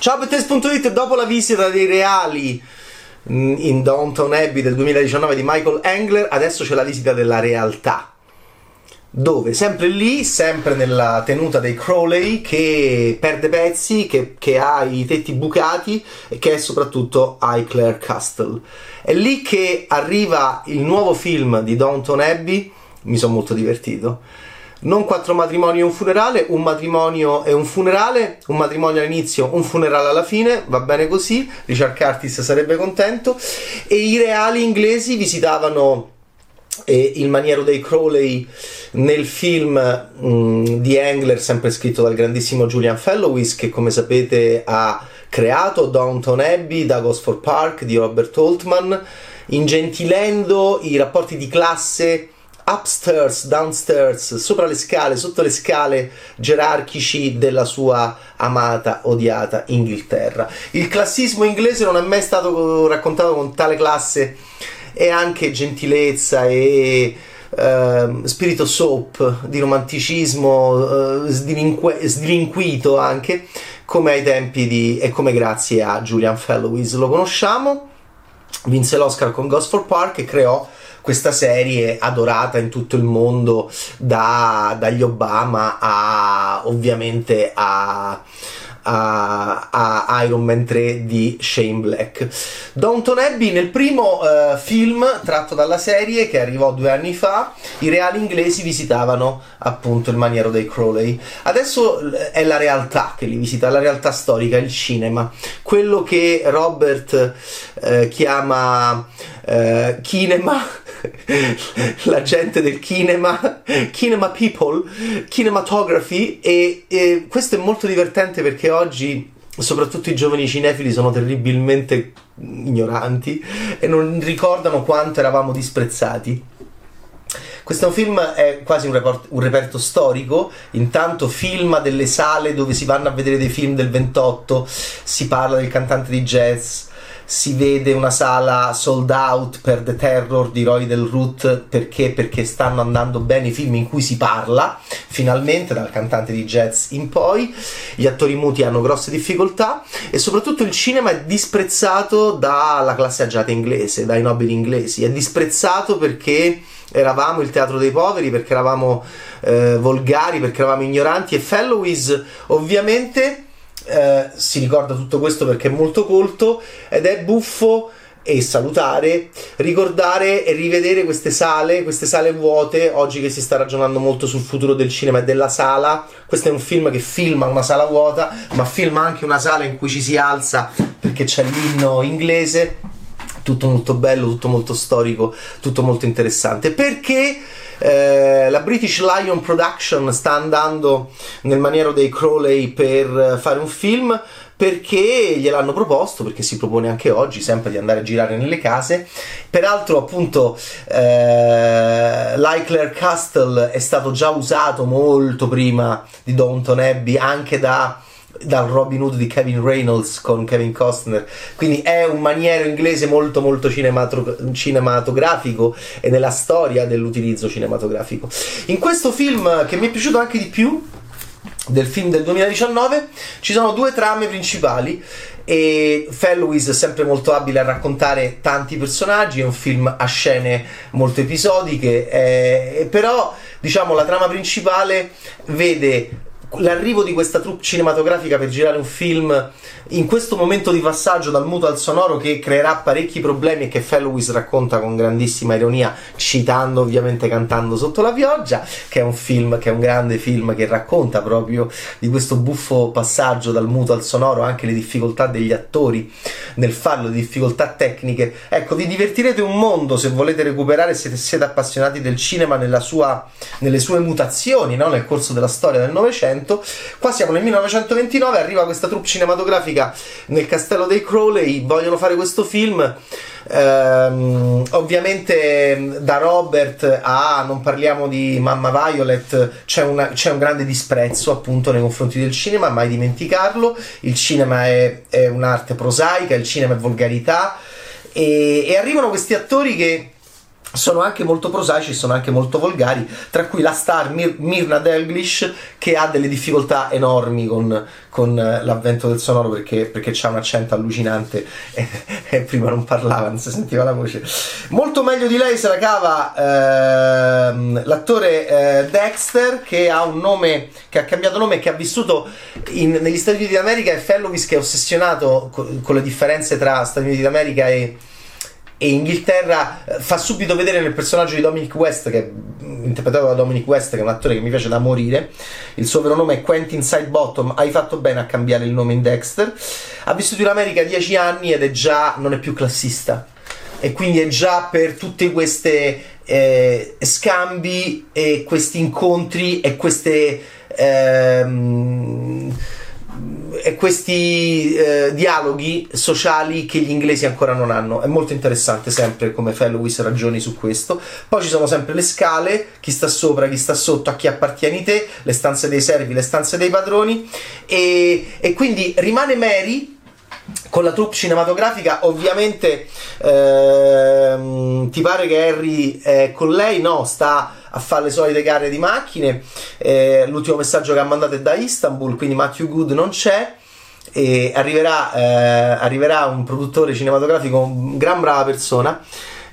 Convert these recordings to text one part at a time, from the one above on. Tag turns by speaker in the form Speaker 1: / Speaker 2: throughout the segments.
Speaker 1: Ciao Bettes.it, dopo la visita dei reali mm, in Downton Abbey del 2019 di Michael Engler, adesso c'è la visita della realtà. Dove? Sempre lì, sempre nella tenuta dei Crowley, che perde pezzi, che, che ha i tetti bucati e che è soprattutto Highclere Castle. È lì che arriva il nuovo film di Downton Abbey, mi sono molto divertito non quattro matrimoni e un funerale, un matrimonio e un funerale, un matrimonio all'inizio, un funerale alla fine, va bene così, Richard Curtis sarebbe contento, e i reali inglesi visitavano eh, il maniero dei Crowley nel film mh, mm, di Engler, sempre scritto dal grandissimo Julian Fellowis, che come sapete ha creato Downton Abbey, da Gosford Park di Robert Altman, ingentilendo i rapporti di classe upstairs, downstairs, sopra le scale, sotto le scale gerarchici della sua amata, odiata Inghilterra. Il classismo inglese non è mai stato raccontato con tale classe e anche gentilezza e Uh, spirito soap, di romanticismo uh, sdilinque- sdilinquito anche, come ai tempi di... e come grazie a Julian Fellowes lo conosciamo. Vinse l'Oscar con Gosford Park e creò questa serie adorata in tutto il mondo da, dagli Obama a ovviamente a a, a, Iron Man 3 di Shane Black. Downton Abbey nel primo uh, film tratto dalla serie che arrivò due anni fa, i reali inglesi visitavano appunto il maniero dei Crowley. Adesso eh, è la realtà che li visita, la realtà storica, il cinema, quello che Robert uh, chiama uh, kinema la gente del cinema, cinema people, cinematography e, e questo è molto divertente perché oggi soprattutto i giovani cinefili sono terribilmente ignoranti e non ricordano quanto eravamo disprezzati. Questo film è quasi un, report, un, reperto storico, intanto filma delle sale dove si vanno a vedere dei film del 28, si parla del cantante di jazz, si vede una sala sold out per The Terror di Roy Del Root perché? perché stanno andando bene i film in cui si parla finalmente dal cantante di jazz in poi gli attori muti hanno grosse difficoltà e soprattutto il cinema è disprezzato dalla classe agiata inglese dai nobili inglesi è disprezzato perché eravamo il teatro dei poveri perché eravamo eh, volgari perché eravamo ignoranti e Fellowis ovviamente eh, si ricorda tutto questo perché è molto colto ed è buffo e salutare, ricordare e rivedere queste sale, queste sale vuote, oggi che si sta ragionando molto sul futuro del cinema e della sala. Questo è un film che filma una sala vuota, ma filma anche una sala in cui ci si alza perché c'è l'inno inglese. Tutto molto bello, tutto molto storico, tutto molto interessante. Perché eh, la British Lion Production sta andando nel maniero dei Crowley per fare un film perché gliel'hanno proposto, perché si propone anche oggi sempre di andare a girare nelle case. Peraltro, appunto, eh, l'Highclere Castle è stato già usato molto prima di Downton Abbey anche da dal Robin Hood di Kevin Reynolds con Kevin Costner. Quindi è un maniero inglese molto molto cinematografico e nella storia dell'utilizzo cinematografico. In questo film che mi è piaciuto anche di più del film del 2019 ci sono due trame principali e Fellowis è sempre molto abile a raccontare tanti personaggi, è un film a scene molto episodiche, eh, però diciamo la trama principale vede l'arrivo di questa troupe cinematografica per girare un film in questo momento di passaggio dal muto al sonoro che creerà parecchi problemi e che Fellowis racconta con grandissima ironia, citando ovviamente Cantando sotto la pioggia, che è un film, che è un grande film che racconta proprio di questo buffo passaggio dal muto al sonoro, anche le difficoltà degli attori nel farlo, le difficoltà tecniche. Ecco, vi divertirete un mondo se volete recuperare, se siete appassionati del cinema sua, nelle sue mutazioni, no? nel corso della storia del Novecento. Qua siamo nel 1929, arriva questa troupe cinematografica nel castello dei Crowley. Vogliono fare questo film. Ehm, ovviamente da Robert a non parliamo di Mamma Violet c'è, una, c'è, un grande disprezzo appunto nei confronti del cinema mai dimenticarlo. Il cinema è, è un'arte prosaica il cinema è volgarità. E, e arrivano questi attori che sono anche molto prosaici, sono anche molto volgari, tra cui la star Mir- Mirna Delglish che ha delle difficoltà enormi con, con eh, l'avvento del sonoro perché, perché ha un accento allucinante e, e, prima non parlava, non si sentiva la voce. Molto meglio di lei se la cava ehm, l'attore eh, Dexter che ha un nome, che ha cambiato nome che ha vissuto in, negli Stati Uniti d'America e Fellowis che è ossessionato con, con le differenze tra Stati Uniti d'America e e Inghilterra eh, fa subito vedere nel personaggio di Dominic West che è interpretato da Dominic West che è un attore che mi piace da morire. Il suo vero nome è Quentin Sidebottom. Hai fatto bene a cambiare il nome in Dexter. Ha vissuto in America dieci anni ed è già non è più classista. E quindi è già per tutte queste eh, scambi e questi incontri e queste ehm, e questi eh, dialoghi sociali che gli inglesi ancora non hanno. È molto interessante sempre come Fellowis ragioni su questo. Poi ci sono sempre le scale, chi sta sopra, chi sta sotto, a chi appartieni te, le stanze dei servi, le stanze dei padroni e, e quindi rimane Mary con la troupe cinematografica ovviamente ehm, ti pare che Harry è con lei no sta a fare le solite gare di macchine. Eh, l'ultimo messaggio che ha mandato è da Istanbul, quindi Matthew Good non c'è. E arriverà, eh, arriverà un produttore cinematografico, un gran brava persona.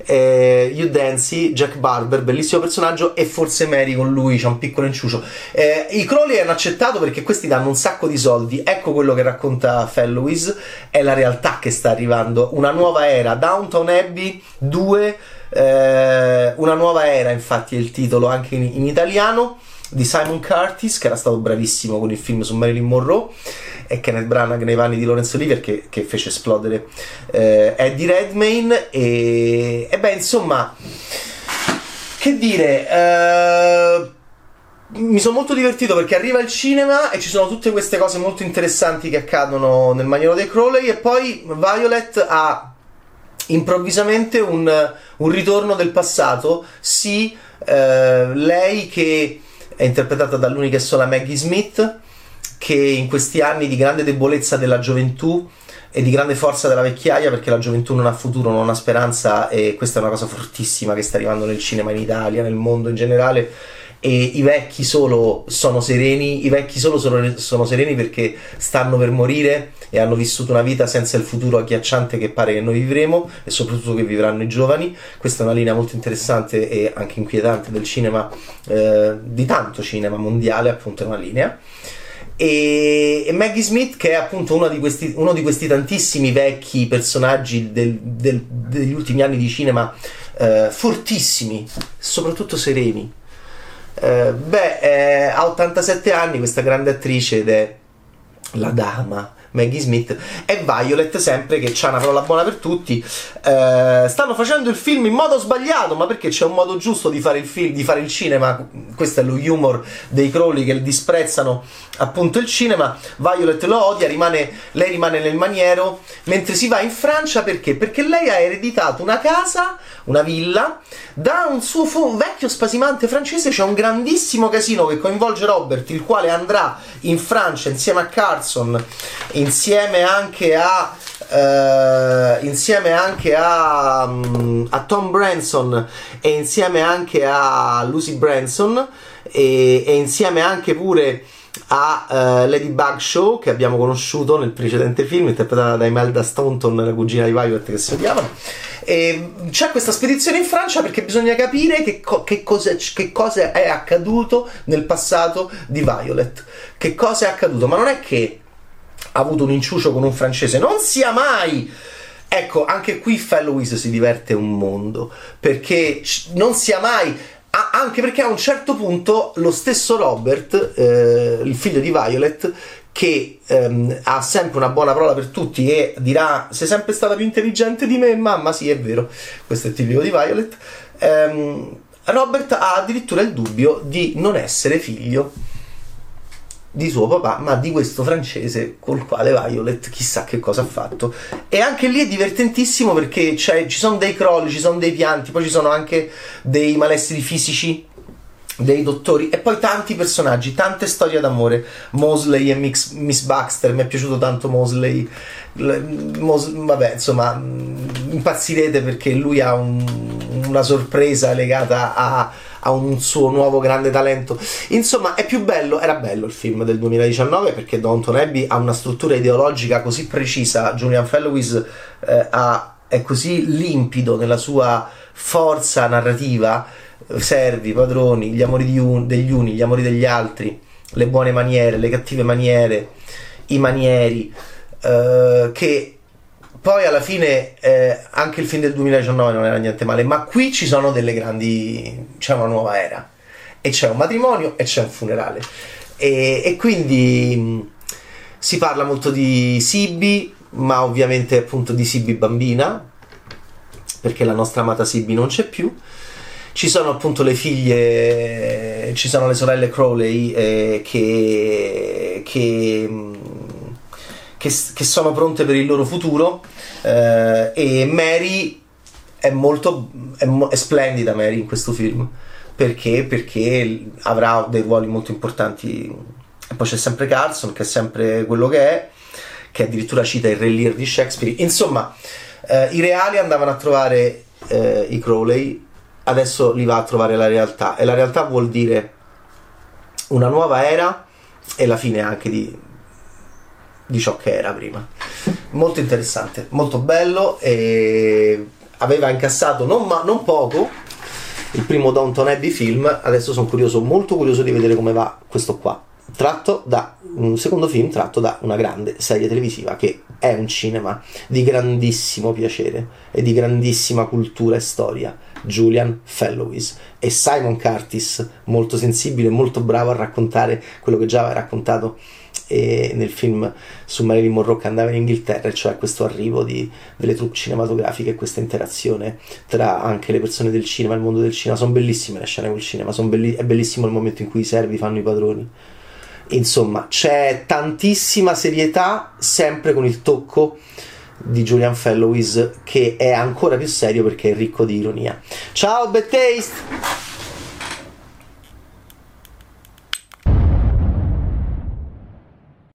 Speaker 1: Eh, Hugh Dancy, Jack Barber, bellissimo personaggio, e forse Mary con lui, c'è un piccolo inciucio. Eh, I Crowley hanno accettato perché questi danno un sacco di soldi. Ecco quello che racconta Fellowis: è la realtà che sta arrivando. Una nuova era. Downtown Abbey 2 eh, una nuova era, infatti, è il titolo anche in, in, italiano di Simon Curtis, che era stato bravissimo con il film su Marilyn Monroe, e Kenneth Branagh nei panni di Laurence Olivier, che, che fece esplodere eh, Eddie Redmayne. E, e beh, insomma, che dire. Eh, mi sono molto divertito perché arriva il cinema e ci sono tutte queste cose molto interessanti che accadono nel maniero dei Crowley e poi Violet ha improvvisamente un, un ritorno del passato, sì, eh, lei che è interpretata dall'unica e sola Maggie Smith, che in questi anni di grande debolezza della gioventù e di grande forza della vecchiaia, perché la gioventù non ha futuro, non ha speranza, e questa è una cosa fortissima che sta arrivando nel cinema in Italia, nel mondo in generale e i vecchi solo sono sereni, i vecchi solo sono, sono, sereni perché stanno per morire e hanno vissuto una vita senza il futuro agghiacciante che pare che noi vivremo e soprattutto che vivranno i giovani. Questa è una linea molto interessante e anche inquietante del cinema, eh, di tanto cinema mondiale, appunto è una linea. E, Maggie Smith, che è appunto uno di questi, uno di questi tantissimi vecchi personaggi del, del, degli ultimi anni di cinema, eh, fortissimi, soprattutto sereni eh, beh, eh, ha 87 anni questa grande attrice ed è la dama Maggie Smith e Violet sempre che c'ha una parola buona per tutti eh, stanno facendo il film in modo sbagliato ma perché c'è un modo giusto di fare il film di fare il cinema questo è lo humor dei Crowley che disprezzano appunto il cinema Violet lo odia rimane, lei rimane nel maniero mentre si va in Francia perché? perché lei ha ereditato una casa una villa da un suo fu- vecchio spasimante francese c'è un grandissimo casino che coinvolge Robert il quale andrà in Francia insieme a Carson insieme anche a Uh, insieme anche a, um, a, Tom Branson e insieme anche a Lucy Branson e, e insieme anche pure a uh, Lady Bug Show che abbiamo conosciuto nel precedente film interpretata da Imelda Staunton la cugina di Violet che si odiavano c'è questa spedizione in Francia perché bisogna capire che, co- che, cosa, che cosa è accaduto nel passato di Violet. Che cosa è accaduto? Ma non è che ha avuto un inciucio con un francese, non sia mai! Ecco, anche qui Fellowis si diverte un mondo, perché non sia mai! Anche perché a un certo punto lo stesso Robert, eh, il figlio di Violet, che ehm, ha sempre una buona parola per tutti e dirà sei sempre stata più intelligente di me, mamma, sì è vero, questo è tipico di Violet, ehm, Robert ha addirittura il dubbio di non essere figlio di suo papà, ma di questo francese col quale Violet chissà che cosa ha fatto. E anche lì è divertentissimo perché ci sono dei crolli, ci sono dei pianti, poi ci sono anche dei malesseri fisici dei dottori e poi tanti personaggi, tante storie d'amore. Mosley e Mix, Miss Baxter, mi è piaciuto tanto Mosley. Mos, vabbè, insomma, mm, impazzirete perché lui ha un, una sorpresa legata a, a, un suo nuovo grande talento. Insomma, è più bello, era bello il film del 2019 perché Downton Abbey ha una struttura ideologica così precisa, Julian Fellowes eh, ha, è così limpido nella sua forza narrativa servi, padroni, gli amori un, degli uni, gli amori degli altri, le buone maniere, le cattive maniere, i manieri, eh, che poi alla fine eh, anche il film del 2019 non era niente male, ma qui ci sono delle grandi, c'è una nuova era. E c'è un matrimonio e c'è un funerale. E, e quindi mh, si parla molto di Sibi, ma ovviamente appunto di Sibi bambina, perché la nostra amata Sibi non c'è più. Ci sono appunto le figlie, ci sono le sorelle Crowley eh, che, che, che, che, sono pronte per il loro futuro eh, e Mary è molto è, è, splendida Mary in questo film. Perché? Perché avrà dei ruoli molto importanti. E poi c'è sempre Carlson che è sempre quello che è che addirittura cita il Re di Shakespeare. Insomma eh, i reali andavano a trovare eh, i Crowley adesso li va a trovare la realtà. E la realtà vuol dire una nuova era e la fine anche di, di ciò che era prima. Molto interessante, molto bello e aveva incassato non, ma, non poco il primo Downton Abbey film, adesso sono curioso, molto curioso di vedere come va questo qua. Tratto da un secondo film tratto da una grande serie televisiva che è un cinema di grandissimo piacere e di grandissima cultura e storia Julian Fellowes e Simon Curtis, molto sensibile e molto bravo a raccontare quello che già aveva raccontato eh, nel film su Marilyn Monroe che andava in Inghilterra, cioè questo arrivo di, delle troupe cinematografiche e questa interazione tra anche le persone del cinema e il mondo del cinema. Sono bellissime le scene col cinema, belli- è bellissimo il momento in cui i servi fanno i padroni. Insomma, c'è tantissima serietà, sempre con il tocco di Julian Fellowes che è ancora più serio perché è ricco di ironia. Ciao, Taste!